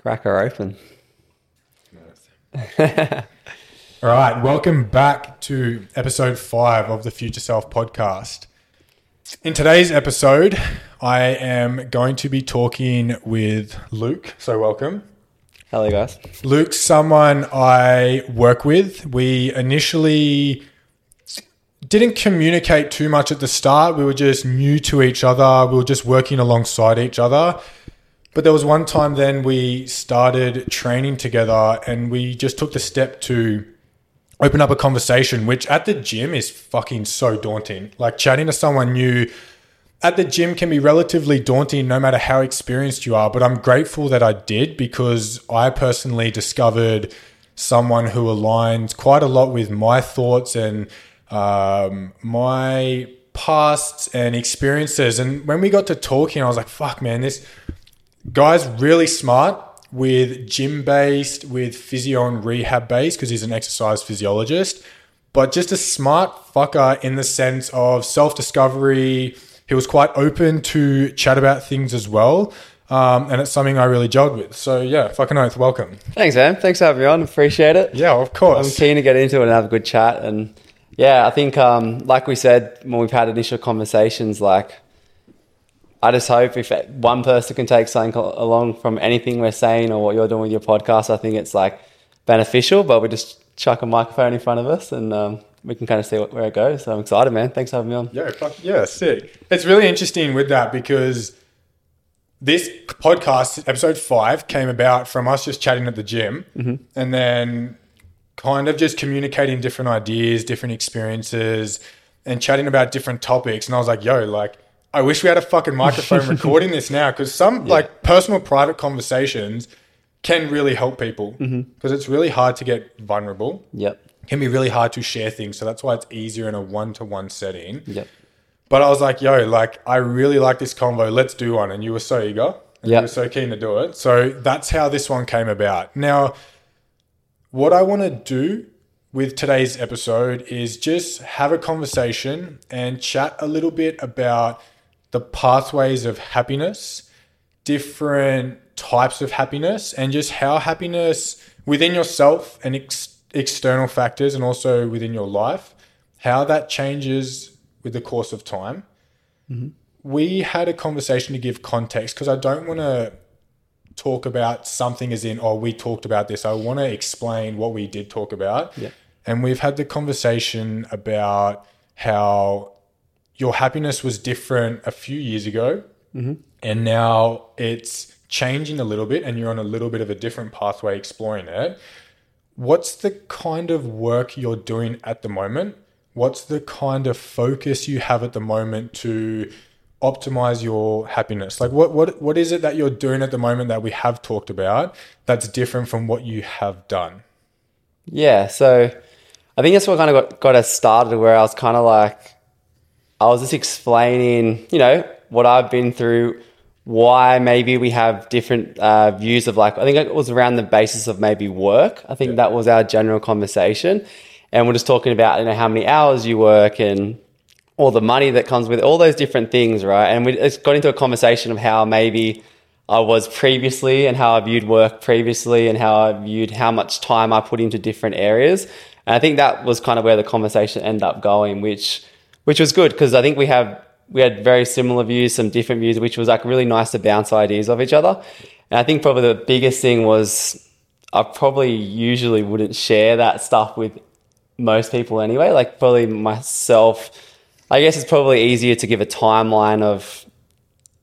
Crack her open. All right, welcome back to episode five of the Future Self podcast. In today's episode, I am going to be talking with Luke. So, welcome. Hello, guys. Luke's someone I work with. We initially didn't communicate too much at the start. We were just new to each other. We were just working alongside each other. But there was one time then we started training together and we just took the step to open up a conversation, which at the gym is fucking so daunting. Like chatting to someone new at the gym can be relatively daunting no matter how experienced you are. But I'm grateful that I did because I personally discovered someone who aligns quite a lot with my thoughts and um, my pasts and experiences. And when we got to talking, I was like, fuck, man, this guy's really smart with gym based, with physio and rehab based, because he's an exercise physiologist, but just a smart fucker in the sense of self discovery. He was quite open to chat about things as well. Um, and it's something I really gelled with. So yeah, fucking oath, welcome. Thanks, man. Thanks for having me on. Appreciate it. Yeah, of course. I'm keen to get into it and have a good chat. And yeah, I think, um, like we said when we've had initial conversations, like I just hope if one person can take something along from anything we're saying or what you're doing with your podcast, I think it's like beneficial. But we just chuck a microphone in front of us and um, we can kind of see where it goes. So I'm excited, man. Thanks for having me on. Yeah, fuck, yeah, sick. It's really interesting with that because this podcast, episode five, came about from us just chatting at the gym and then kind of just communicating different ideas, different experiences, and chatting about different topics. And I was like, yo, like, I wish we had a fucking microphone recording this now because some like personal, private conversations can really help people mm-hmm. because it's really hard to get vulnerable Yep. can be really hard to share things. So that's why it's easier in a one to one setting. Yep. But I was like, yo, like, I really like this convo. Let's do one. And you were so eager. And Yeah. You were so keen to do it. So that's how this one came about. Now, what I want to do with today's episode is just have a conversation and chat a little bit about the pathways of happiness, different types of happiness, and just how happiness within yourself and ex- external factors, and also within your life, how that changes with the course of time. Mm-hmm. We had a conversation to give context because I don't want to talk about something as in, oh, we talked about this. I want to explain what we did talk about. Yeah. And we've had the conversation about how your happiness was different a few years ago. Mm-hmm. And now it's changing a little bit, and you're on a little bit of a different pathway exploring it. What's the kind of work you're doing at the moment? What's the kind of focus you have at the moment to optimize your happiness? Like what what what is it that you're doing at the moment that we have talked about that's different from what you have done? Yeah, so I think that's what kind of got, got us started where I was kind of like, I was just explaining, you know, what I've been through, why maybe we have different uh, views of like, I think it was around the basis of maybe work. I think that was our general conversation. And we're just talking about, you know, how many hours you work and all the money that comes with it, all those different things, right? And we just got into a conversation of how maybe I was previously and how I viewed work previously and how I viewed how much time I put into different areas. And I think that was kind of where the conversation ended up going, which which was good because I think we have we had very similar views, some different views, which was like really nice to bounce ideas off each other. And I think probably the biggest thing was I probably usually wouldn't share that stuff with most people anyway. Like probably myself, I guess it's probably easier to give a timeline of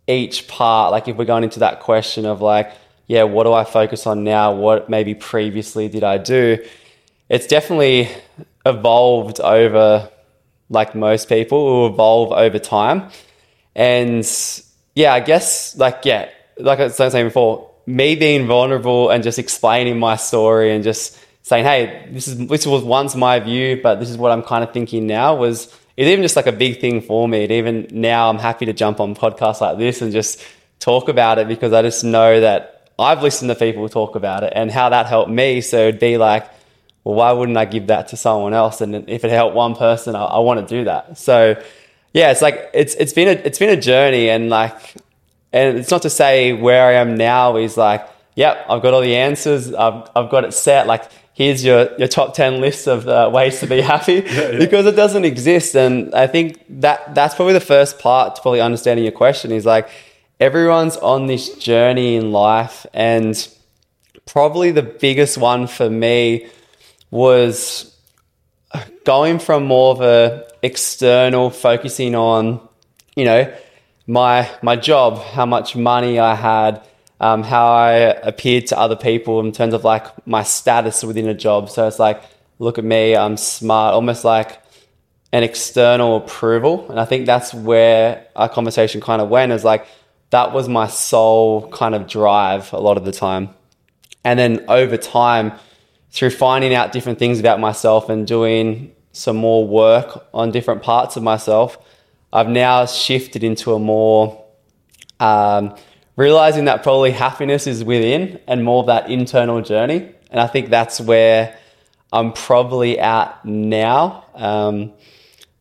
each part. Like if we're going into that question of like, yeah, what do I focus on now? What maybe previously did I do? It's definitely evolved over like most people will evolve over time. And yeah, I guess like, yeah, like I was saying before, me being vulnerable and just explaining my story and just saying, hey, this is this was once my view, but this is what I'm kind of thinking now was it's even just like a big thing for me. And even now I'm happy to jump on podcasts like this and just talk about it because I just know that I've listened to people talk about it and how that helped me. So it'd be like, well, why wouldn't I give that to someone else? And if it helped one person, I, I want to do that. So yeah, it's like it's it's been a it's been a journey and like and it's not to say where I am now is like yep, I've got all the answers. I've, I've got it set. Like, here's your, your top 10 list of uh, ways to be happy yeah. because it doesn't exist. And I think that that's probably the first part to probably understanding your question is like, everyone's on this journey in life. And probably the biggest one for me was going from more of a external focusing on, you know, my my job, how much money I had, um, how I appeared to other people in terms of like my status within a job. So it's like, look at me, I'm smart, almost like an external approval. And I think that's where our conversation kind of went is like, that was my sole kind of drive a lot of the time. And then over time, through finding out different things about myself and doing some more work on different parts of myself, I've now shifted into a more um, realizing that probably happiness is within and more of that internal journey. And I think that's where I'm probably at now. Um,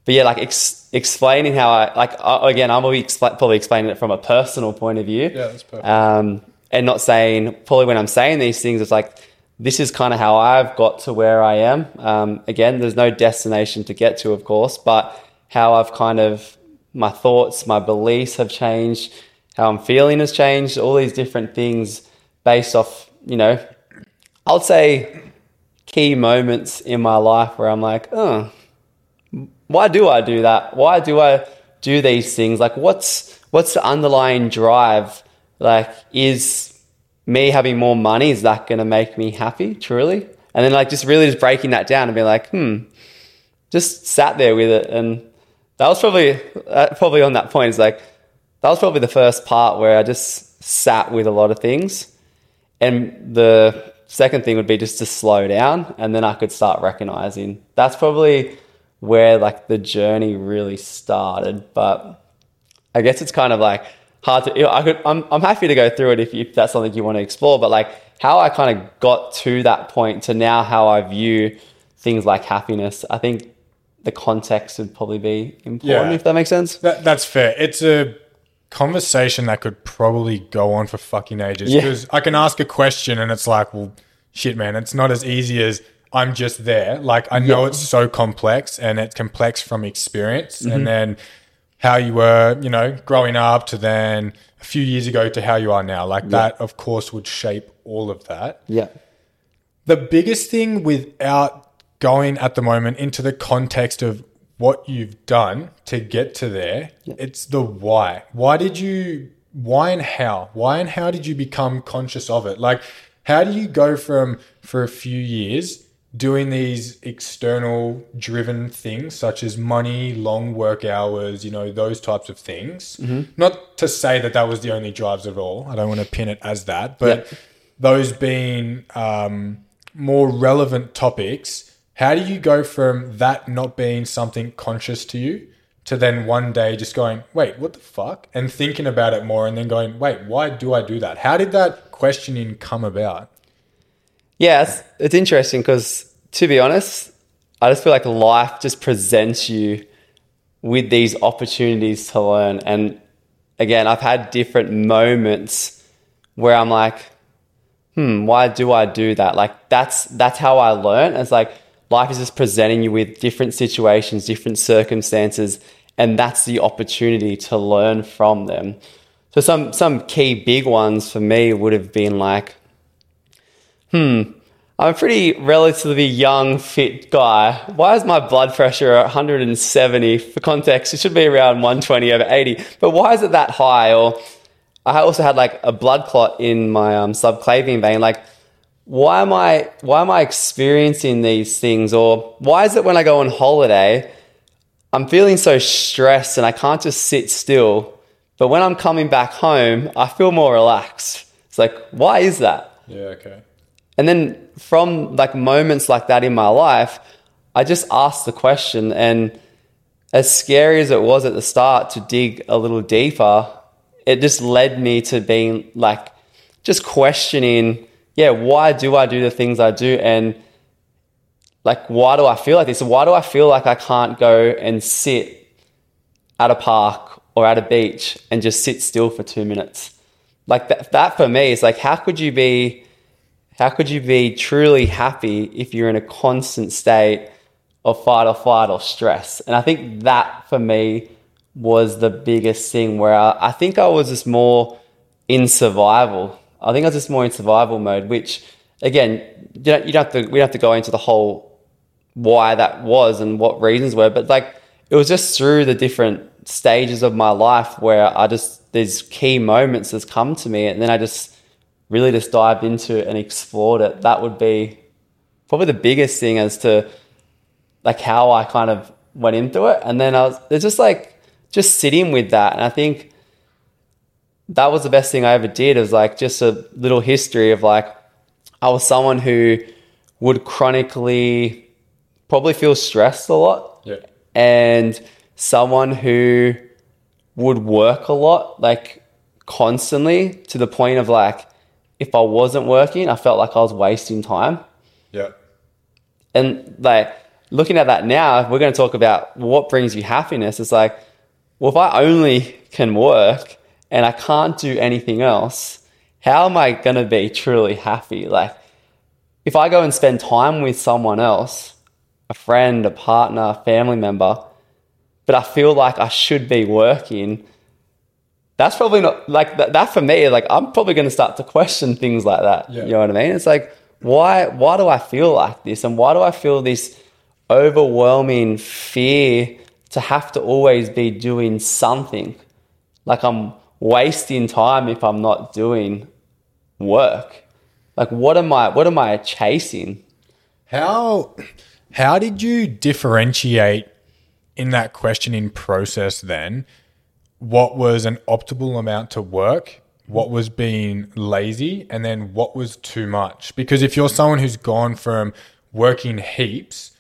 but yeah, like ex- explaining how I like again, I'm probably, expl- probably explaining it from a personal point of view. Yeah, that's perfect. Um, and not saying probably when I'm saying these things, it's like this is kind of how I've got to where I am. Um, again, there's no destination to get to, of course, but how I've kind of my thoughts, my beliefs have changed, how I'm feeling has changed, all these different things based off, you know, I'll say key moments in my life where I'm like, oh, why do I do that? Why do I do these things? Like, what's what's the underlying drive? Like, is me having more money is that going to make me happy? Truly, and then like just really just breaking that down and be like, hmm, just sat there with it, and that was probably uh, probably on that point is like that was probably the first part where I just sat with a lot of things, and the second thing would be just to slow down, and then I could start recognizing. That's probably where like the journey really started. But I guess it's kind of like hard to. I could. I'm I'm happy to go through it if, if that's something you want to explore. But like how I kind of got to that point to now how I view things like happiness. I think the context would probably be important Yeah. if that makes sense. That, that's fair. It's a conversation that could probably go on for fucking ages Yeah. because I can ask a question and it's like, well, shit, man, it's not as easy as I'm just there. Like, I know Yeah. it's so complex and it's complex from experience Mm-hmm. and then how you were, you know, growing up to then a few years ago to how you are now. Like, that, of course, would shape all of that. Yeah. The biggest thing without going at the moment into the context of what you've done to get to there, it's the why. Why did you, why and how? Why and how did you become conscious of it? Like, how do you go from, for a few years, doing these external driven things such as money, long work hours, you know, those types of things? Not to say that that was the only drives at all. I don't want to pin it as that, but Yeah. those being um, more relevant topics, how do you go from that not being something conscious to you to then one day just going, wait, what the fuck? And thinking about it more and then going, wait, why do I do that? How did that questioning come about? Yeah, it's, it's interesting because to be honest, I just feel like life just presents you with these opportunities to learn. And again, I've had different moments where I'm like, hmm, why do I do that? Like that's that's how I learn. It's like life is just presenting you with different situations, different circumstances, and that's the opportunity to learn from them. So some some key big ones for me would have been like, I'm a pretty relatively young, fit guy. Why is my blood pressure 170? For context, it should be around 120 over 80. But why is it that high? Or I also had like a blood clot in my um, subclavian vein. Like, why am I why am I experiencing these things? Or why is it when I go on holiday, I'm feeling so stressed and I can't just sit still. But when I'm coming back home, I feel more relaxed. It's like, why is that? Yeah, okay. And then from like moments like that in my life, I just asked the question. And as scary as it was at the start to dig a little deeper, it just led me to being like, just questioning, yeah, why do I do the things I do? And like, why do I feel like this? Why do I feel like I can't go and sit at a park or at a beach and just sit still for two minutes? like that, that for me is like, how could you be, how could you be truly happy if you're in a constant state of fight or flight or stress? And I think that for me was the biggest thing where I, I think I was just more in survival. I think I was just more in survival mode, which again, you don't, you don't have to, we don't have to go into the whole why that was and what reasons were, but like it was just through the different stages of my life where I just, these key moments has come to me and then I just really just dived into it and explored it. That would be probably the biggest thing as to like how I kind of went into it. And then I was, it's just like, just sitting with that. And I think that was the best thing I ever did. Is like just a little history of like I was someone who would chronically probably feel stressed a lot. Yeah. And someone who would work a lot, like constantly to the point of like if I wasn't working, I felt like I was wasting time. Yeah. And like looking at that now, we're going to talk about what brings you happiness. It's like, well, if I only can work and I can't do anything else, how am I going to be truly happy? Like, if I go and spend time with someone else, a friend, a partner, a family member, but I feel like I should be working, that's probably not like that, that for me. Like, I'm probably going to start to question things like that. Yeah. You know what I mean? It's like, why, why do I feel like this? And why do I feel this overwhelming fear to have to always be doing something? Like, I'm wasting time if I'm not doing work. Like what am I what am I chasing? How how did you differentiate in that questioning process then what was an optimal amount to work, what was being lazy, and then what was too much? Because if you're someone who's gone from working heaps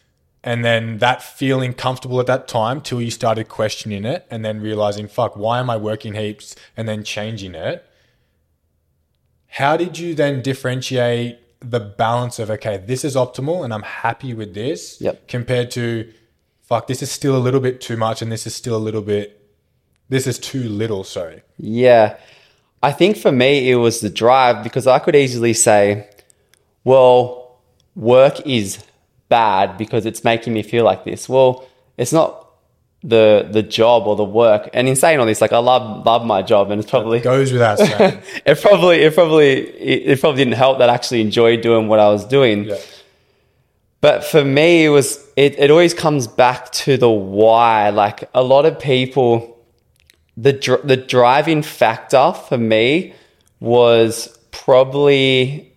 and then that feeling comfortable at that time till you started questioning it and then realizing, fuck, why am I working heaps and then changing it? How did you then differentiate the balance of, okay, this is optimal and I'm happy with this Yep. compared to, fuck, this is still a little bit too much and this is still a little bit, this is too little, sorry. Yeah. I think for me it was the drive because I could easily say, well, work is bad because it's making me feel like this. Well, it's not the the job or the work. And in saying all this, like I love love my job and it's probably Goes without saying. it probably it probably it, it probably didn't help that I actually enjoyed doing what I was doing. yeah. But for me, it was it, it always comes back to the why. Like a lot of people, the dr- the driving factor for me was probably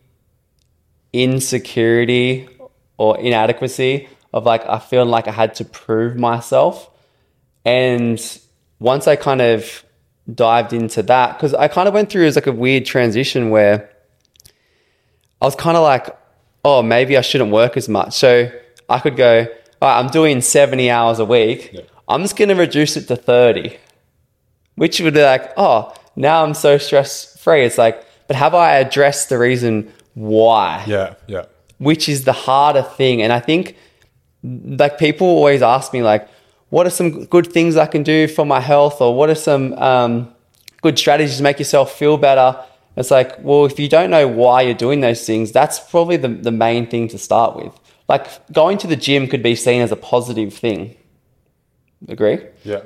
insecurity or inadequacy of like I feel like I had to prove myself. And once I kind of dived into that, because I kind of went through as like a weird transition where I was kind of like, oh, maybe I shouldn't work as much. So I could go, all right, I'm doing 70 hours a week. Yeah. I'm just going to reduce it to 30, which would be like, oh, now I'm so stress free. It's like, but have I addressed the reason why? Yeah. Yeah. which is the harder thing. And I think like people always ask me like, what are some good things I can do for my health, or what are some um, good strategies to make yourself feel better? It's like, well, if you don't know why you're doing those things, that's probably the, the main thing to start with. Like going to the gym could be seen as a positive thing. Agree? Yeah.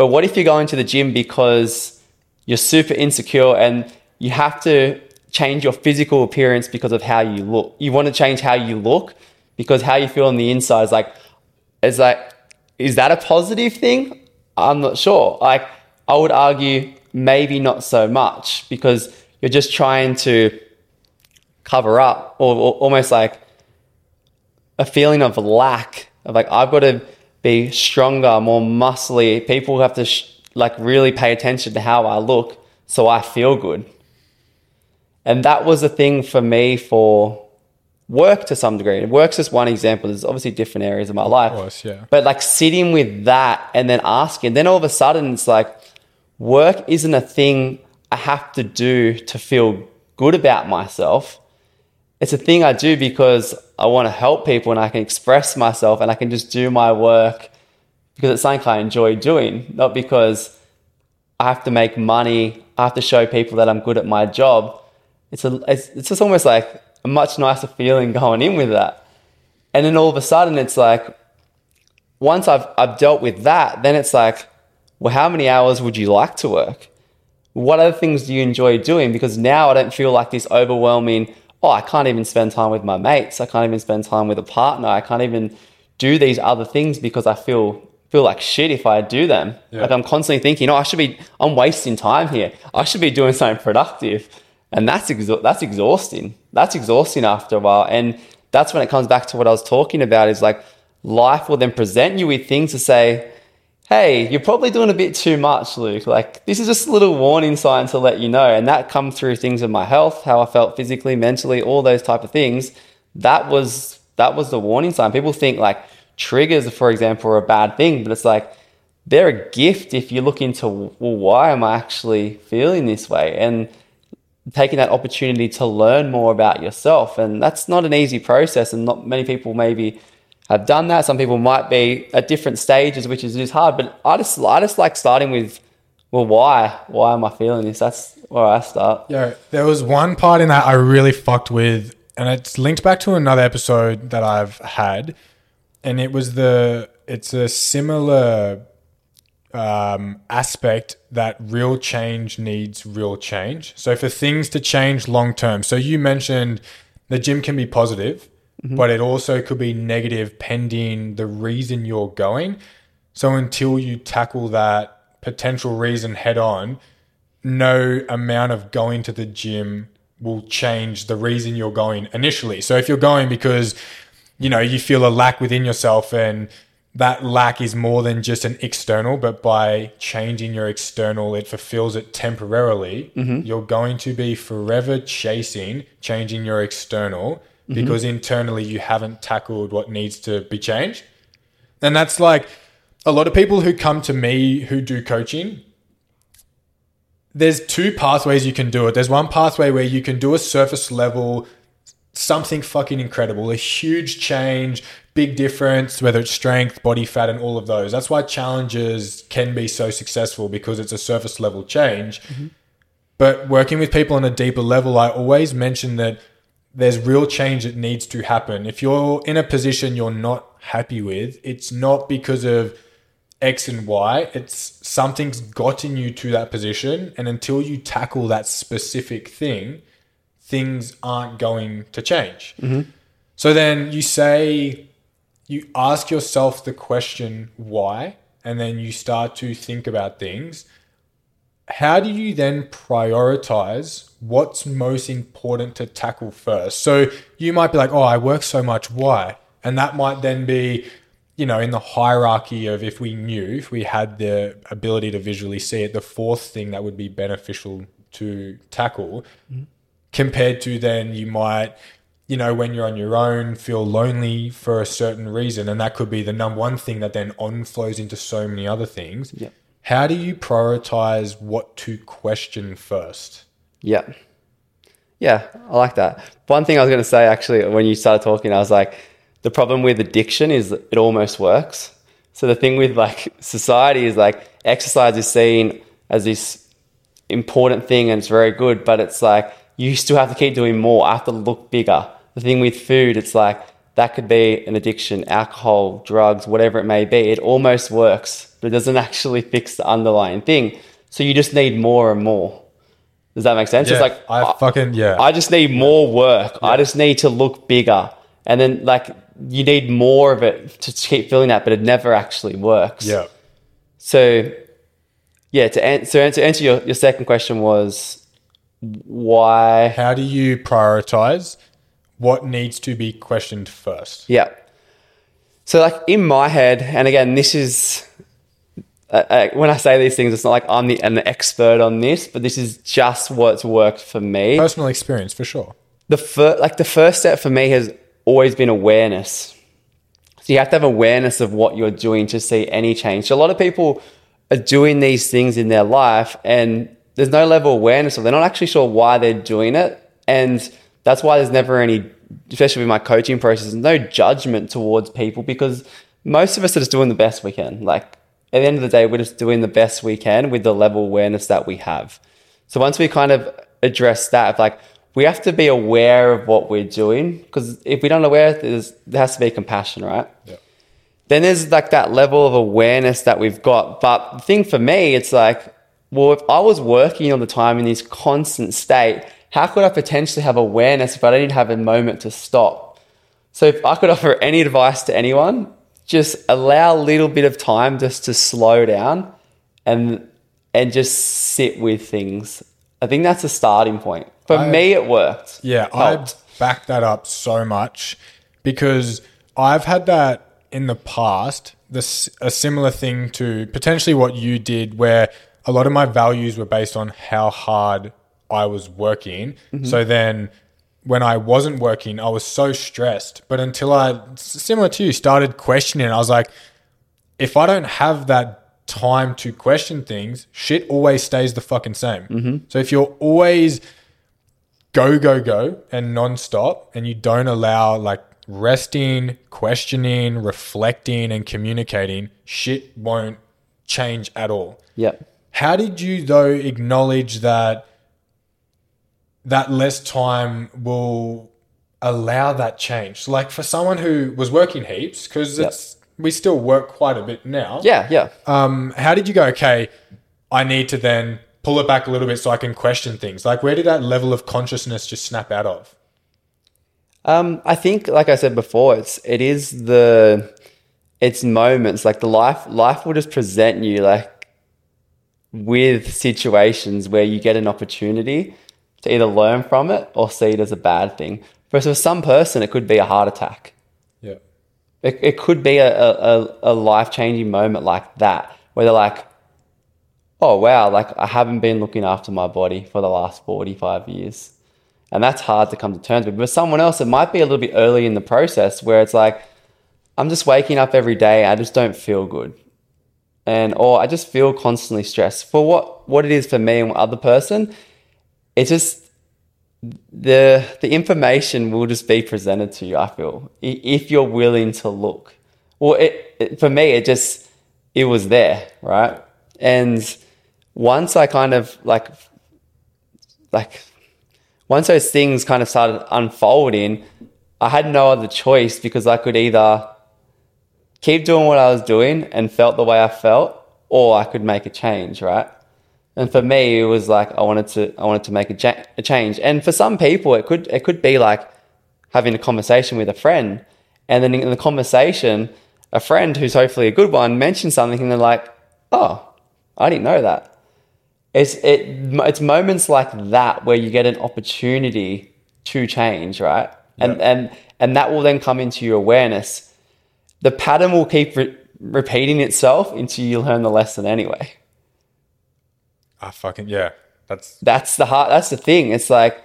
But what if you're going to the gym because you're super insecure and you have to change your physical appearance because of how you look? You want to change how you look because how you feel on the inside is like, is like, is that a positive thing? I'm not sure. Like, I would argue maybe not so much because you're just trying to cover up or, or almost like a feeling of lack of like I've got to be stronger, more muscly. People have to sh- like really pay attention to how I look so I feel good. And that was a thing for me for work to some degree. And work's just one example. There's obviously different areas of my life. course, yeah. But like sitting with that and then asking, then all of a sudden it's like work isn't a thing I have to do to feel good about myself it's a thing I do because I want to help people and I can express myself and I can just do my work because it's something I enjoy doing, not because I have to make money. I have to show people that I'm good at my job. It's a, it's, it's just almost like a much nicer feeling going in with that. And then all of a sudden, it's like, once I've, I've dealt with that, then it's like, well, how many hours would you like to work? What other things do you enjoy doing? Because now I don't feel like this overwhelming, oh, I can't even spend time with my mates. I can't even spend time with a partner. I can't even do these other things because I feel feel like shit if I do them. Yeah. Like I'm constantly thinking, oh, I should be, I'm wasting time here. I should be doing something productive. And that's, exha- that's exhausting. That's exhausting after a while. And that's when it comes back to what I was talking about is like life will then present you with things to say, hey, you're probably doing a bit too much, Luke. Like, this is just a little warning sign to let you know. And that come through things of my health, how I felt physically, mentally, all those type of things. That was that was the warning sign. People think like triggers, for example, are a bad thing, but it's like they're a gift if you look into well, why am I actually feeling this way? And taking that opportunity to learn more about yourself. And that's not an easy process, and not many people maybe have done that. Some people might be at different stages, which is, is hard. But I just I just like starting with, well, why? Why am I feeling this? That's where I start. Yeah, there was one part in that I really fucked with, and it's linked back to another episode that I've had, and it was the it's a similar um, aspect that real change needs real change. So for things to change long term, so you mentioned the gym can be positive, Mm-hmm. but it also could be negative pending the reason you're going. So until you tackle that potential reason head on, no amount of going to the gym will change the reason you're going initially. So if you're going because you know you feel a lack within yourself and that lack is more than just an external, but by changing your external, it fulfills it temporarily. Mm-hmm. You're going to be forever chasing changing your external Mm-hmm. because internally you haven't tackled what needs to be changed. And that's like a lot of people who come to me who do coaching. There's two pathways you can do it. There's one pathway where you can do a surface level something fucking incredible, a huge change, big difference, whether it's strength, body fat, and all of those. That's why challenges can be so successful because it's a surface level change. Mm-hmm. But working with people on a deeper level, I always mention that there's real change that needs to happen. If you're in a position you're not happy with, it's not because of X and Y. It's something's gotten you to that position. And until you tackle that specific thing, things aren't going to change. Mm-hmm. So then you say, you ask yourself the question, why? And then you start to think about things. How do you then prioritize what's most important to tackle first? So you might be like, oh, I work so much, why? And that might then be, you know, in the hierarchy of if we knew, if we had the ability to visually see it, the fourth thing that would be beneficial to tackle mm-hmm. compared to then you might you know when you're on your own feel lonely for a certain reason and that could be the number one thing that then on flows into so many other things Yeah. How do you prioritize what to question first Yeah. Yeah, I like that. One thing I was going to say actually, when you started talking, I was like, the problem with addiction is it almost works. So the thing with like society is like exercise is seen as this important thing and it's very good, but it's like you still have to keep doing more. I have to look bigger. The thing with food, it's like that could be an addiction, alcohol, drugs, whatever it may be. It almost works, but it doesn't actually fix the underlying thing. So you just need more and more. Does that make sense? yeah It's like i fucking yeah I just need more work. I just need to look bigger. And then like you need more of it to keep feeling that, but it never actually works. yeah So yeah, to, an- so to answer your, your second question was why how do you prioritize what needs to be questioned first Yeah. So, like in my head, and again, this is uh, uh, when I say these things, it's not like I'm the, an expert on this, but this is just what's worked for me. personal experience for sure The fir- like the first step for me has always been awareness. So you have to have awareness of what you're doing to see any change. So a lot of people are doing these things in their life, and there's no level of awareness, or they're not actually sure why they're doing it, and that's why there's never any, especially with my coaching process, no judgment towards people because most of us are just doing the best we can. Like at the end of the day, we're just doing the best we can with the level of awareness that we have. So once we kind of address that, like we have to be aware of what we're doing because if we don't aware, there's, there has to be compassion, right? Yeah. Then there's like that level of awareness that we've got. But the thing for me, it's like, well, if I was working all the time in this constant state, how could I potentially have awareness if I didn't have a moment to stop? So if I could offer any advice to anyone, just allow a little bit of time just to slow down and and just sit with things. I think that's a starting point. For I- me, it worked. Yeah, Helped. I back that up so much because I've had that in the past. This a similar thing to potentially what you did, where a lot of my values were based on how hard I was working. Mm-hmm. So then, when I wasn't working, I was so stressed. But until I, similar to you, started questioning, I was like, if I don't have that time to question things, shit always stays the fucking same. Mm-hmm. So if you're always go, go, go and nonstop, and you don't allow like resting, questioning, reflecting, and communicating, shit won't change at all. Yep. How did you though acknowledge that that less time will allow that change? Like for someone who was working heaps, because it's we still work quite a bit now. Yeah, yeah. Um, how did you go? Okay, I need to then pull it back a little bit so I can question things. Like where did that level of consciousness just snap out of? Um, I think, like I said before, it's it is the it's moments like the life life will just present you like with situations where you get an opportunity to either learn from it or see it as a bad thing. For for some person, it could be a heart attack. Yeah. It, it could be a, a, a life changing moment like that where they're like, oh, wow, like I haven't been looking after my body for the last 45 years. And that's hard to come to terms with. But for someone else, it might be a little bit early in the process where it's like, I'm just waking up every day. I just don't feel good. And, or I just feel constantly stressed. For what, what it is for me and other person, it's just the the information will just be presented to you. I feel if you're willing to look. Well, it, it for me, it just it was there, right? And once I kind of like like once those things kind of started unfolding, I had no other choice because I could either keep doing what I was doing and felt the way I felt, or I could make a change, right? And for me, it was like I wanted to I wanted to make a, cha- a change. And for some people, it could it could be like having a conversation with a friend, and then in the conversation, a friend who's hopefully a good one mentions something, and they're like, "Oh, I didn't know that." It's it it's moments like that where you get an opportunity to change, right? And Yeah. and and that will then come into your awareness. The pattern will keep re- repeating itself until you learn the lesson anyway. Ah, fucking yeah. That's That's the heart. That's the thing. It's like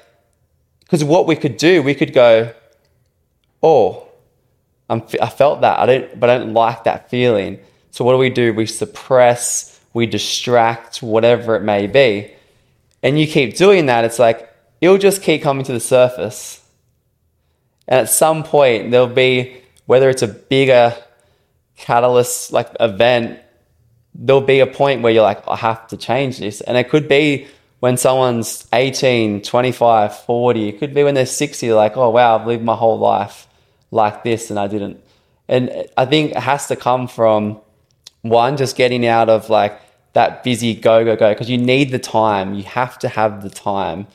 because what we could do, we could go, oh, I'm, I felt that. I don't, but I don't like that feeling. So what do we do? We suppress, we distract, whatever it may be, and you keep doing that. It's like it'll just keep coming to the surface, and at some point there'll be whether it's a bigger catalyst like event there'll be a point where you're like, I have to change this. And it could be when someone's 18, 25, 40. It could be when they're 60, like, oh, wow, I've lived my whole life like this and I didn't. And I think it has to come from one, just getting out of like that busy go, go, go, because you need the time. You have to have the time.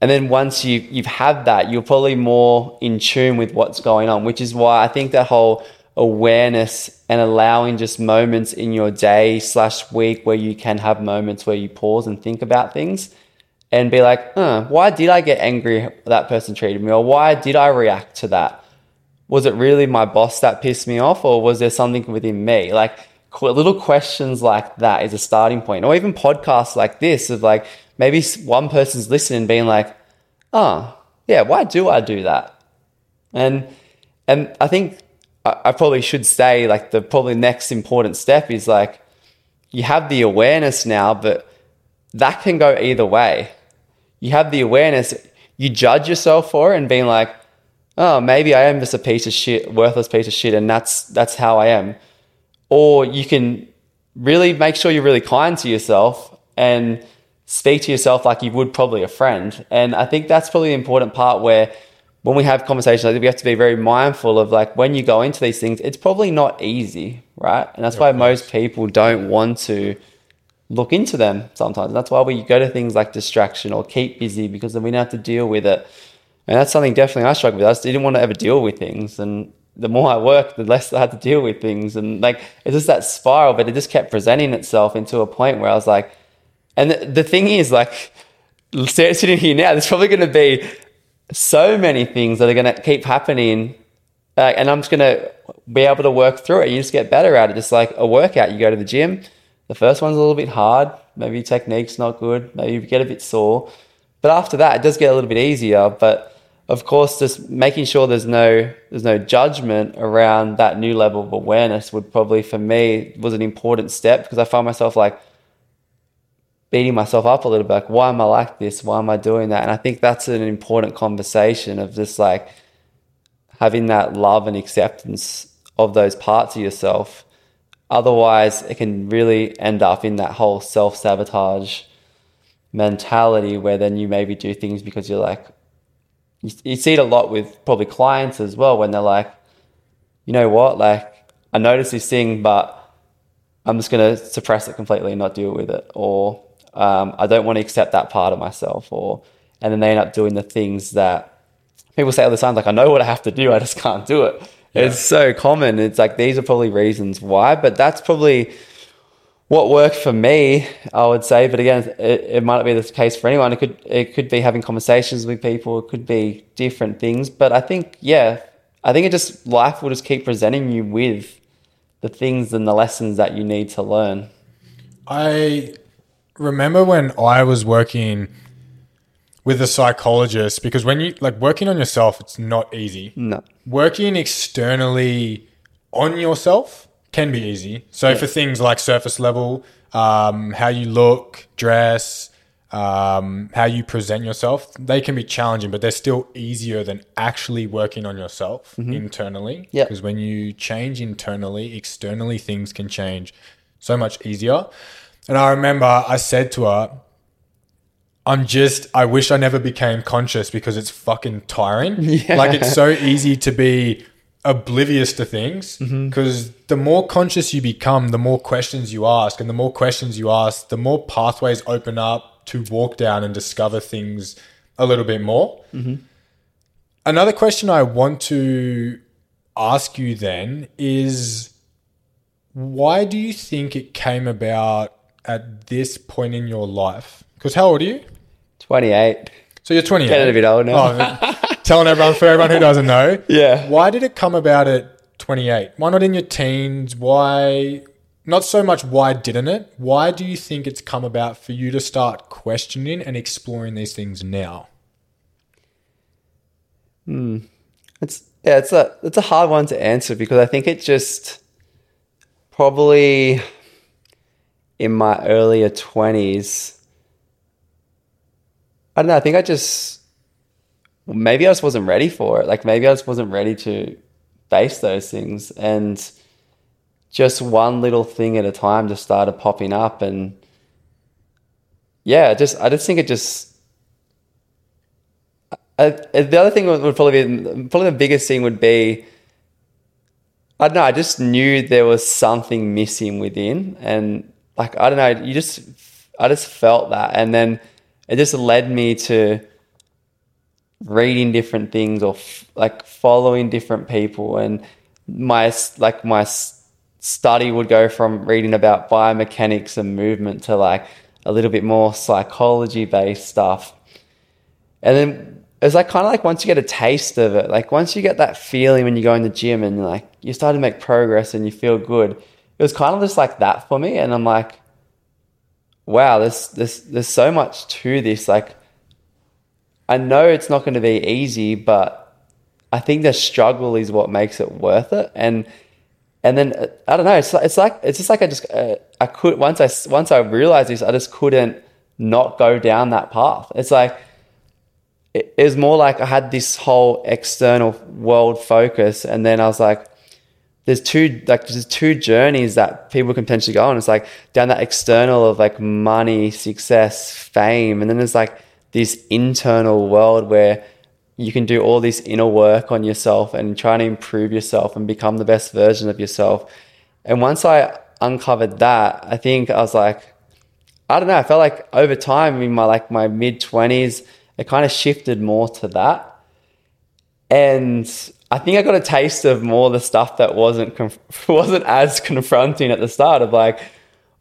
And then once you, you've had that, you're probably more in tune with what's going on, which is why I think that whole awareness and allowing just moments in your day slash week where you can have moments where you pause and think about things and be like, huh, why did I get angry that person treated me? Or why did I react to that? Was it really my boss that pissed me off or was there something within me? Like little questions like that is a starting point. Or even podcasts like this of like maybe one person's listening being like, oh, yeah, why do I do that? And and I think I, I probably should say like the probably next important step is like you have the awareness now, but that can go either way. You have the awareness, you judge yourself for it and being like, oh, maybe I am just a piece of shit, worthless piece of shit, and that's that's how I am. Or you can really make sure you're really kind to yourself and speak to yourself like you would probably a friend. And I think that's probably the important part where when we have conversations, think we have to be very mindful of like when you go into these things, it's probably not easy, right? And that's why most people don't want to look into them sometimes. And that's why we go to things like distraction or keep busy because then we don't have to deal with it. And that's something definitely I struggle with. I didn't want to ever deal with things. And the more I worked, the less I had to deal with things. And like, it's just that spiral, but it just kept presenting itself into a point where I was like, and the, the thing is, like, sitting here now, there's probably going to be so many things that are going to keep happening. Uh, and I'm just going to be able to work through it. You just get better at it. Just like a workout, you go to the gym. The first one's a little bit hard. Maybe your technique's not good. Maybe you get a bit sore. But after that, it does get a little bit easier. But of course, just making sure there's no there's no judgment around that new level of awareness would probably for me was an important step because I find myself like beating myself up a little bit. Like, why am I like this? Why am I doing that? And I think that's an important conversation of just like having that love and acceptance of those parts of yourself. Otherwise, it can really end up in that whole self sabotage mentality where then you maybe do things because you're like, you, you see it a lot with probably clients as well when they're like, you know what, like, I noticed this thing, but I'm just going to suppress it completely and not deal with it. Or um, I don't want to accept that part of myself, or and then they end up doing the things that people say all the time, like I know what I have to do, I just can't do it. Yeah. It's so common. It's like these are probably reasons why, but that's probably what worked for me, I would say. But again, it, it might not be the case for anyone. It could it could be having conversations with people. It could be different things. But I think yeah, I think it just life will just keep presenting you with the things and the lessons that you need to learn. I remember when I was working with a psychologist because when you like working on yourself, it's not easy. No. Working externally on yourself can be easy. So yeah. for things like surface level, um, how you look, dress, um, how you present yourself, they can be challenging, but they're still easier than actually working on yourself mm-hmm. internally. Yeah. Because when you change internally, externally things can change so much easier. And I remember I said to her, I'm just, I wish I never became conscious because it's fucking tiring. Yeah. Like it's so easy to be oblivious to things because mm-hmm. the more conscious you become, the more questions you ask. And the more questions you ask, the more pathways open up to walk down and discover things a little bit more. Mm-hmm. Another question I want to ask you then is why do you think it came about at this point in your life? Because how old are you? 28. So you're 28. Getting a bit old now. Oh, telling everyone, for everyone who doesn't know. Yeah. Why did it come about at 28? Why not in your teens? Why, not so much why didn't it? Why do you think it's come about for you to start questioning and exploring these things now? Hmm. It's, yeah, it's a, it's a hard one to answer because I think it just probably in my earlier 20s, I don't know, I think I just, maybe I just wasn't ready for it. Like maybe I just wasn't ready to face those things. And just one little thing at a time just started popping up. And yeah, just, I just think it just, I, the other thing would probably be, probably the biggest thing would be, I don't know, I just knew there was something missing within. And like I don't know, you just I just felt that, and then it just led me to reading different things or f- like following different people, and my like my study would go from reading about biomechanics and movement to like a little bit more psychology based stuff, and then it's like kind of like once you get a taste of it, like once you get that feeling when you go in the gym and like you start to make progress and you feel good it was kind of just like that for me. And I'm like, wow, there's, there's, there's so much to this. Like, I know it's not going to be easy, but I think the struggle is what makes it worth it. And, and then I don't know. It's like, it's like it's just like I just uh, I could once I once I realized this, I just couldn't not go down that path. It's like it, it was more like I had this whole external world focus, and then I was like, there's two like there's two journeys that people can potentially go on. It's like down that external of like money, success, fame, and then there's like this internal world where you can do all this inner work on yourself and try to improve yourself and become the best version of yourself. And once I uncovered that, I think I was like, I don't know, I felt like over time in my like my mid twenties, it kind of shifted more to that. And I think I got a taste of more the stuff that wasn't conf- wasn't as confronting at the start of like,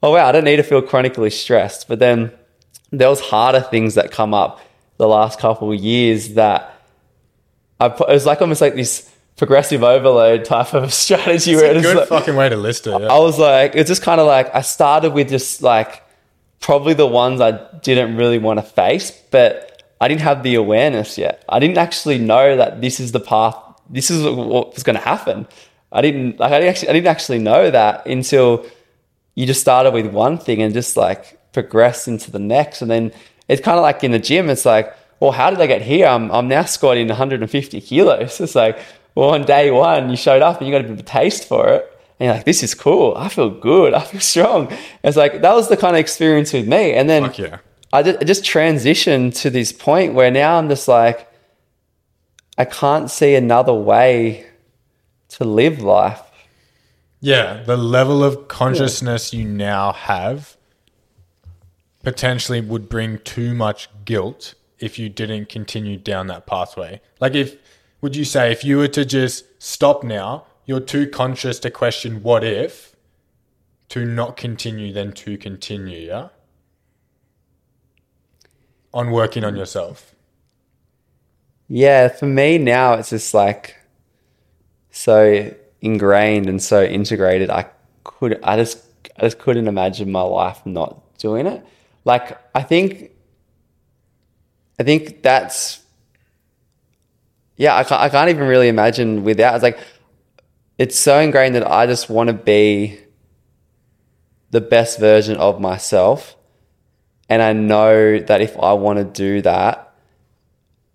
oh wow, I don't need to feel chronically stressed. But then there was harder things that come up the last couple of years that I put, it was like almost like this progressive overload type of strategy It's where a it's good like, fucking way to list it. yeah. I was like, it's just kind of like I started with just like probably the ones I didn't really want to face, but I didn't have the awareness yet. I didn't actually know that this is the path. This is what was going to happen. I didn't like. I didn't actually. I didn't actually know that until you just started with one thing and just like progressed into the next, and then it's kind of like in the gym. It's like, well, how did I get here? I'm I'm now squatting 150 kilos. It's like, well, on day one you showed up and you got a bit of a taste for it. And you're like, this is cool. I feel good. I feel strong. It's like that was the kind of experience with me. And then yeah. I just, I just transitioned to this point where now I'm just like, I can't see another way to live life. Yeah, the level of consciousness you now have potentially would bring too much guilt if you didn't continue down that pathway. Like if would you say if you were to just stop now, you're too conscious to question what if to not continue then to continue, yeah? On working on yourself. Yeah, for me now it's just like so ingrained and so integrated. I could, I just, I just couldn't imagine my life not doing it. Like I think, I think that's, yeah, I can't, I can't even really imagine without. It's like it's so ingrained that I just want to be the best version of myself, and I know that if I want to do that,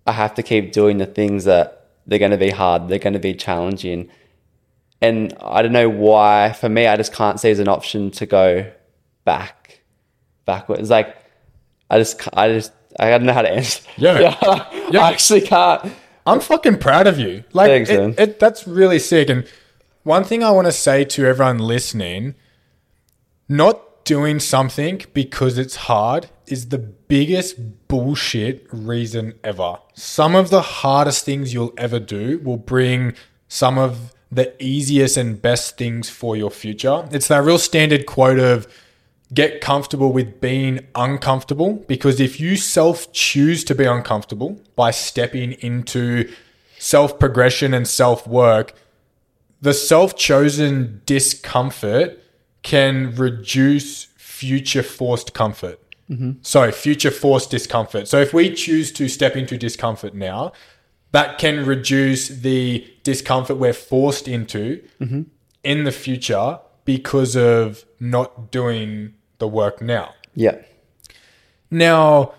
I have to keep doing the things that they're going to be hard, they're going to be challenging. And I don't know why, for me, I just can't see as an option to go back, backwards. Like, I just, I just, I don't know how to answer. Yeah. Yeah. I actually can't. I'm fucking proud of you. Like Thanks, it, it, that's really sick. And one thing I want to say to everyone listening, not doing something because it's hard is the biggest bullshit reason ever. Some of the hardest things you'll ever do will bring some of the easiest and best things for your future. It's that real standard quote of get comfortable with being uncomfortable because if you self choose to be uncomfortable by stepping into self progression and self work, the self chosen discomfort can reduce future forced comfort. Mm-hmm. So, future forced discomfort. So, if we choose to step into discomfort now, that can reduce the discomfort we're forced into mm-hmm. in the future because of not doing the work now. Yeah. Now,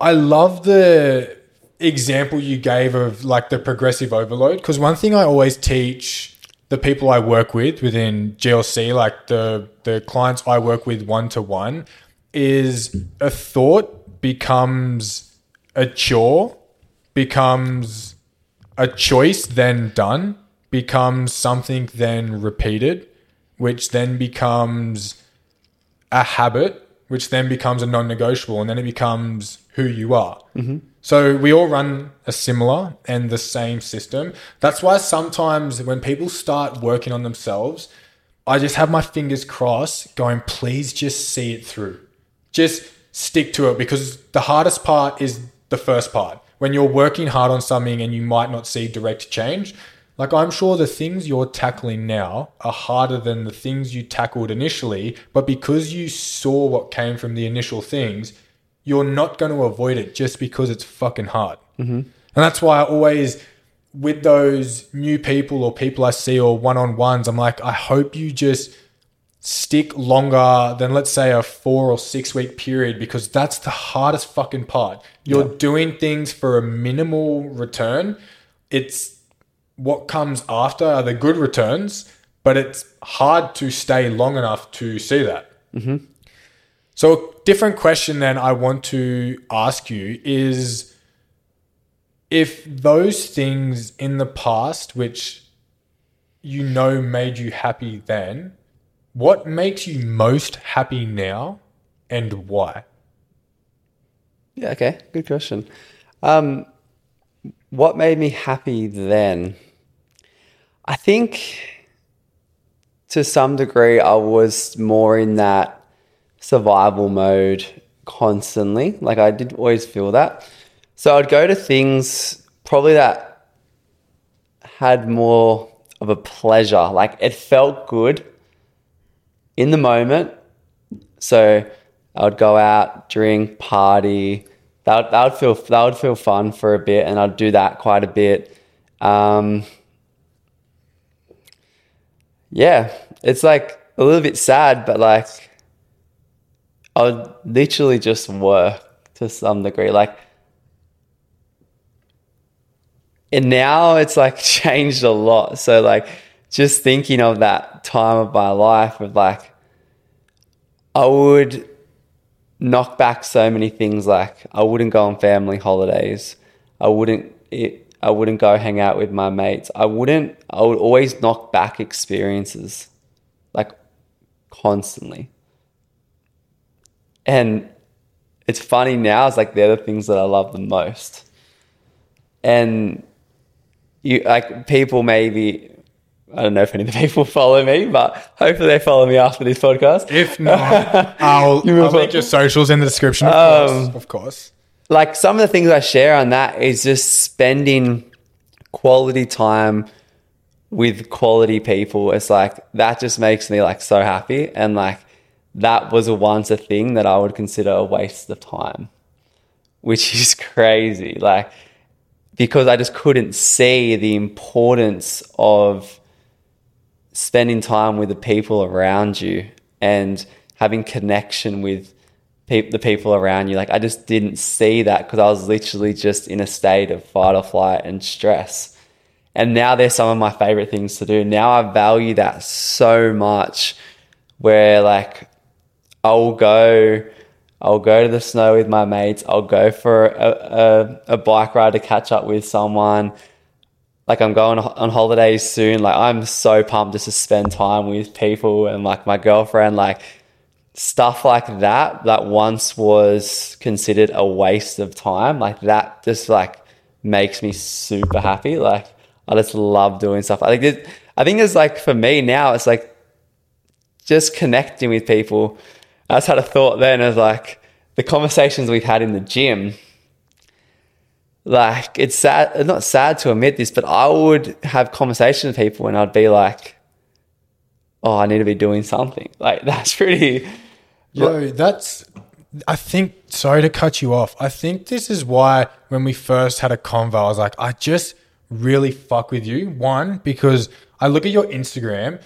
I love the example you gave of like the progressive overload because one thing I always teach the people I work with within GLC, like the the clients I work with one to one, is a thought becomes a chore, becomes a choice then done, becomes something then repeated, which then becomes a habit, which then becomes a non negotiable, and then it becomes who you are. Mm-hmm. So we all run a similar and the same system. That's why sometimes when people start working on themselves, I just have my fingers crossed, going, please just see it through. Just stick to it because the hardest part is the first part. When you're working hard on something and you might not see direct change, like I'm sure the things you're tackling now are harder than the things you tackled initially, but because you saw what came from the initial things, you're not going to avoid it just because it's fucking hard. Mm-hmm. And that's why I always, with those new people or people I see or one on ones, I'm like, I hope you just stick longer than let's say a four or six week period because that's the hardest fucking part. You're doing things for a minimal return. It's what comes after are the good returns, but it's hard to stay long enough to see that. So, a different question then I want to ask you is if those things in the past, which you know made you happy then, what makes you most happy now and why? Yeah, okay. Good question. Um, what made me happy then? I think to some degree I was more in that survival mode constantly. Like I did always feel that. So I'd go to things probably that had more of a pleasure. Like it felt good in the moment. So I would go out, drink, party. That would, that would feel that would feel fun for a bit, and I'd do that quite a bit. Um, yeah, it's like a little bit sad, but like I would literally just work to some degree. Like, and now it's like changed a lot. So like, just thinking of that time of my life of like, I would knock back so many things. Like, I wouldn't go on family holidays. I wouldn't. It, I wouldn't go hang out with my mates. I wouldn't. I would always knock back experiences, like constantly. And it's funny now. It's like they're the things that I love the most. And you like people maybe I don't know if any of the people follow me, but hopefully they follow me after this podcast. If not, I'll, You I'll link your socials in the description. Of Um, course, of course. like some of the things I share on that is just spending quality time with quality people. It's like that just makes me like so happy. And like that was once a thing that I would consider a waste of time, which is crazy. Like, because I just couldn't see the importance of spending time with the people around you and having connection with pe- the people around you. Like I just didn't see that because I was literally just in a state of fight or flight and stress. And now they're some of my favorite things to do. Now I value that so much where like I'll go I'll go to the snow with my mates. I'll go for a, a, a bike ride to catch up with someone. Like I'm going on holidays soon. Like I'm so pumped just to spend time with people and like my girlfriend. Like stuff like that that once was considered a waste of time like that just like makes me super happy like i just love doing stuff i think it, i think it's like for me now it's like just connecting with people i just had a thought then of like the conversations we've had in the gym like it's sad not sad to admit this but i would have conversations with people and i'd be like oh i need to be doing something like that's pretty Yo, that's. I think. Sorry to cut you off. I think this is why when we first had a convo, I was like, I just really fuck with you. One because I look at your Instagram,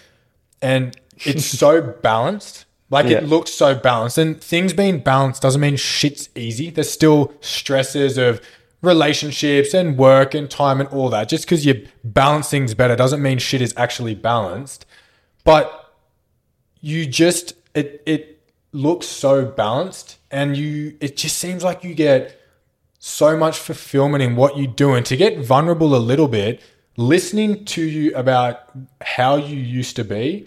and it's so balanced. Like Yeah. it looks so balanced, and things being balanced doesn't mean shit's easy. There's still stresses of relationships and work and time and all that. Just because you balance things better doesn't mean shit is actually balanced. But you just it it looks so balanced and you it just seems like you get so much fulfillment in what you do and to get vulnerable a little bit listening to you about how you used to be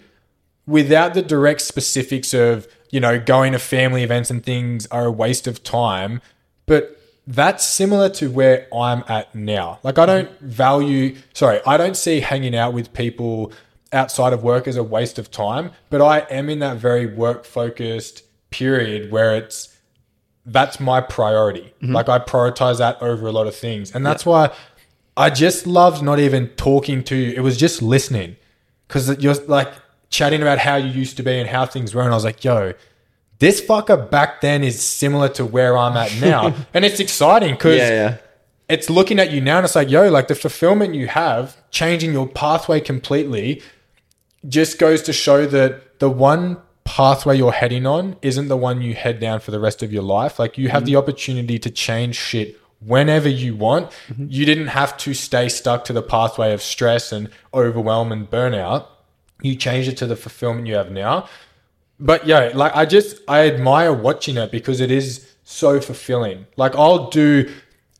without the direct specifics of you know going to family events and things are a waste of time but that's similar to where I'm at now like I don't value sorry I don't see hanging out with people outside of work as a waste of time but I am in that very work focused period where it's that's my priority. Mm-hmm. Like I prioritize that over a lot of things. And that's why I just loved not even talking to you. It was just listening. Cause you're like chatting about how you used to be and how things were. And I was like, yo, this fucker back then is similar to where I'm at now. and it's exciting because yeah yeah it's looking at you now and it's like, yo, like the fulfillment you have, changing your pathway completely, just goes to show that the one pathway you're heading on isn't the one you head down for the rest of your life. Like you have mm-hmm. the opportunity to change shit whenever you want. Mm-hmm. You didn't have to stay stuck to the pathway of stress and overwhelm and burnout. You change it to the fulfillment you have now. But yeah, like I just I admire watching it because it is so fulfilling. Like I'll do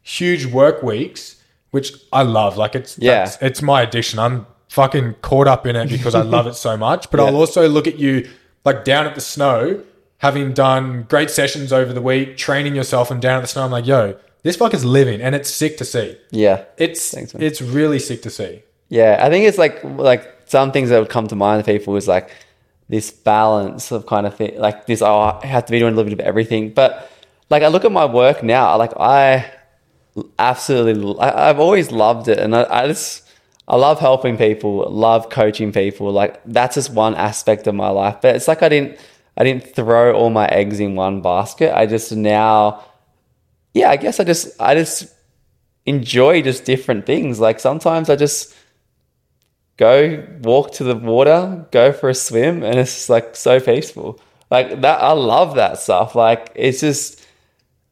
huge work weeks, which I love. Like it's Yeah. it's my addiction. I'm fucking caught up in it because I love it so much. But Yeah. I'll also look at you like down at the snow, having done great sessions over the week, training yourself and down at the snow. I'm like, yo, this fucker's living and it's sick to see. Yeah. It's Thanks, it's really sick to see. Yeah, I think it's like like some things that would come to mind to people is like this balance of kind of thing, like this. Oh, I have to be doing a little bit of everything, but like I look at my work now, like I absolutely, I, I've always loved it, and I, I just I love helping people, love coaching people. Like that's just one aspect of my life, but it's like I didn't I didn't throw all my eggs in one basket. I just now, yeah, I guess I just I just enjoy just different things. Like sometimes I just go walk to the water, go for a swim, and it's just like so peaceful. Like that, I love that stuff. Like it's just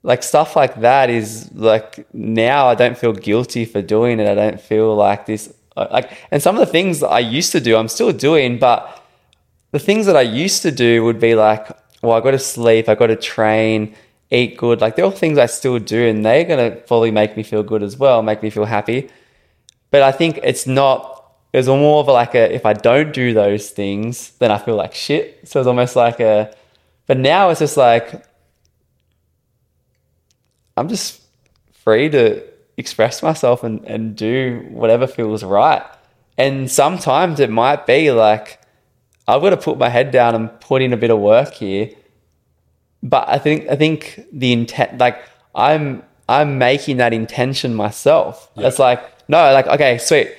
like stuff like that is like now I don't feel guilty for doing it. I don't feel like this. uh, Like, and some of the things I used to do, I'm still doing, but the things that I used to do would be like, well, I got to sleep, I got to train, eat good. Like they're all things I still do, and they're gonna fully make me feel good as well, make me feel happy. But I think it's not. It's more of like a if I don't do those things, then I feel like shit. So it's almost like a. But now it's just like I'm just free to express myself and, and do whatever feels right. And sometimes it might be like I've got to put my head down and put in a bit of work here. But I think I think the intent like I'm I'm making that intention myself. It's like, no, like, okay, sweet.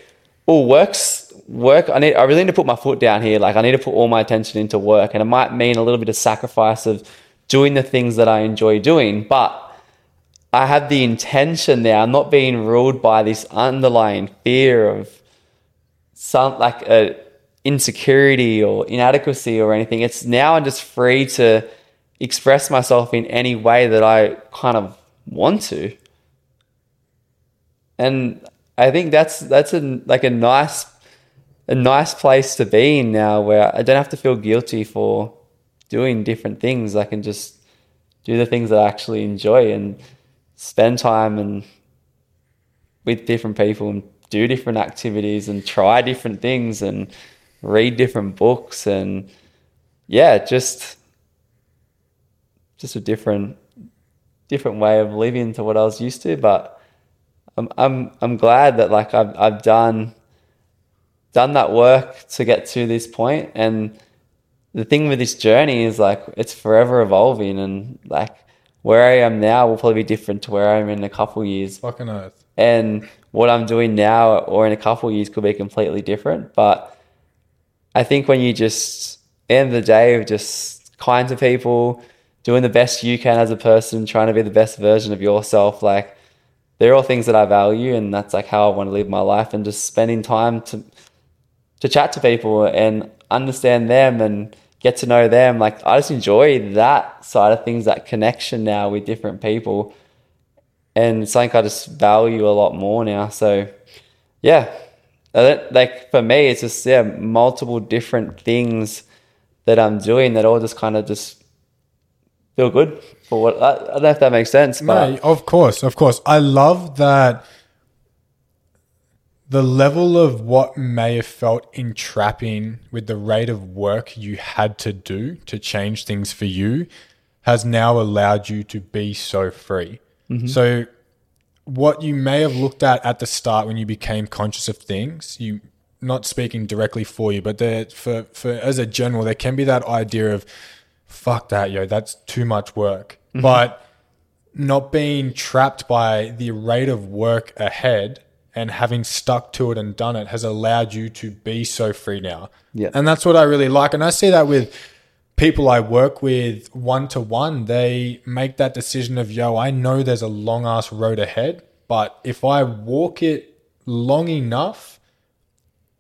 Oh, works work. I need I really need to put my foot down here. Like I need to put all my attention into work. And it might mean a little bit of sacrifice of doing the things that I enjoy doing. But I have the intention there. I'm not being ruled by this underlying fear of some like a insecurity or inadequacy or anything. It's now I'm just free to express myself in any way that I kind of want to. And I think that's that's a like a nice a nice place to be in now where I don't have to feel guilty for doing different things. I can just do the things that I actually enjoy and spend time and with different people and do different activities and try different things and read different books and yeah, just just a different different way of living to what I was used to. But I'm I'm I'm glad that like I've I've done done that work to get to this point and the thing with this journey is like it's forever evolving and like where I am now will probably be different to where I am in a couple years Fucking earth. and what I'm doing now or in a couple of years could be completely different. But I think when you just end of the day of just kind to people, doing the best you can as a person, trying to be the best version of yourself, like they're all things that I value and that's like how I want to live my life and just spending time to to chat to people and understand them and get to know them. Like I just enjoy that side of things, that connection now with different people and something I just value a lot more now. So, yeah, like for me, it's just yeah, multiple different things that I'm doing that all just kind of just feel good for what I, I don't know if that makes sense, but No, of course, of course. I love that the level of what may have felt entrapping with the rate of work you had to do to change things for you has now allowed you to be so free. Mm-hmm. So, what you may have looked at at the start when you became conscious of things, you not speaking directly for you, but there for for as a general, there can be that idea of fuck that, yo, that's too much work. Mm-hmm. But not being trapped by the rate of work ahead and having stuck to it and done it has allowed you to be so free now. Yeah. And that's what I really like. And I see that with people I work with one to one. They make that decision of, yo, I know there's a long ass road ahead, but if I walk it long enough,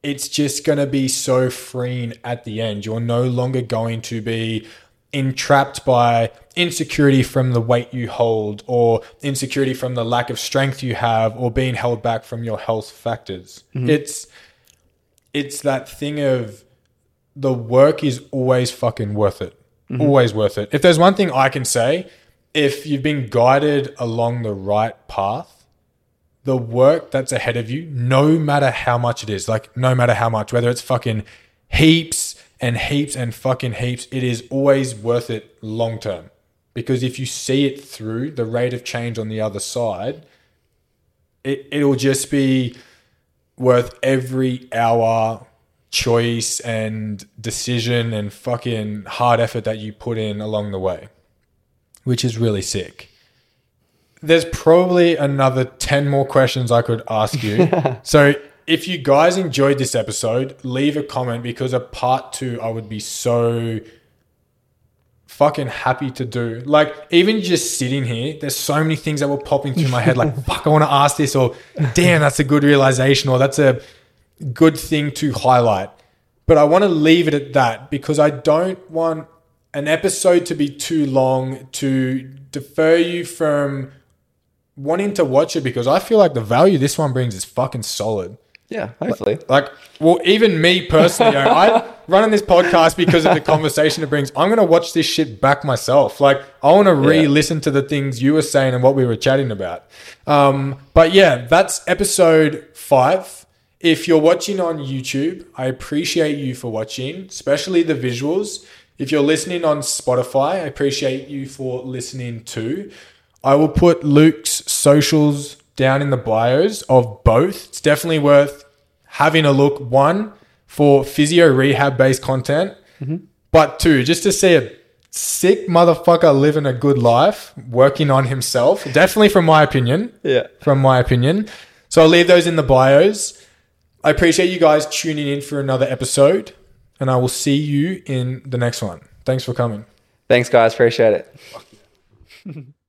it's just going to be so freeing at the end. You're no longer going to be entrapped by insecurity from the weight you hold, or insecurity from the lack of strength you have, or being held back from your health factors. Mm-hmm. It's it's that thing of the work is always fucking worth it. Mm-hmm. Always worth it. If there's one thing I can say, if you've been guided along the right path, the work that's ahead of you, no matter how much it is, like no matter how much, whether it's fucking heaps and heaps and fucking heaps, it is always worth it long term. Because if you see it through the rate of change on the other side, it, it'll just be worth every hour choice and decision and fucking hard effort that you put in along the way, which is really sick. There's probably another 10 more questions I could ask you. so, if you guys enjoyed this episode, leave a comment because a part two I would be so fucking happy to do. Like, even just sitting here, there's so many things that were popping through my head like, fuck, I want to ask this, or damn, that's a good realization, or that's a good thing to highlight. But I want to leave it at that because I don't want an episode to be too long to defer you from wanting to watch it because I feel like the value this one brings is fucking solid. Yeah, hopefully. Like, well, even me personally, you know, I run on this podcast because of the conversation it brings. I'm going to watch this shit back myself. Like, I want to re listen to the things you were saying and what we were chatting about. Um, but yeah, that's episode five. If you're watching on YouTube, I appreciate you for watching, especially the visuals. If you're listening on Spotify, I appreciate you for listening too. I will put Luke's socials down in the bios of both. It's definitely worth having a look. One for physio rehab based content, mm-hmm. but two, just to see a sick motherfucker living a good life, working on himself. Definitely from my opinion. Yeah. From my opinion. So I'll leave those in the bios. I appreciate you guys tuning in for another episode, and I will see you in the next one. Thanks for coming. Thanks, guys. Appreciate it.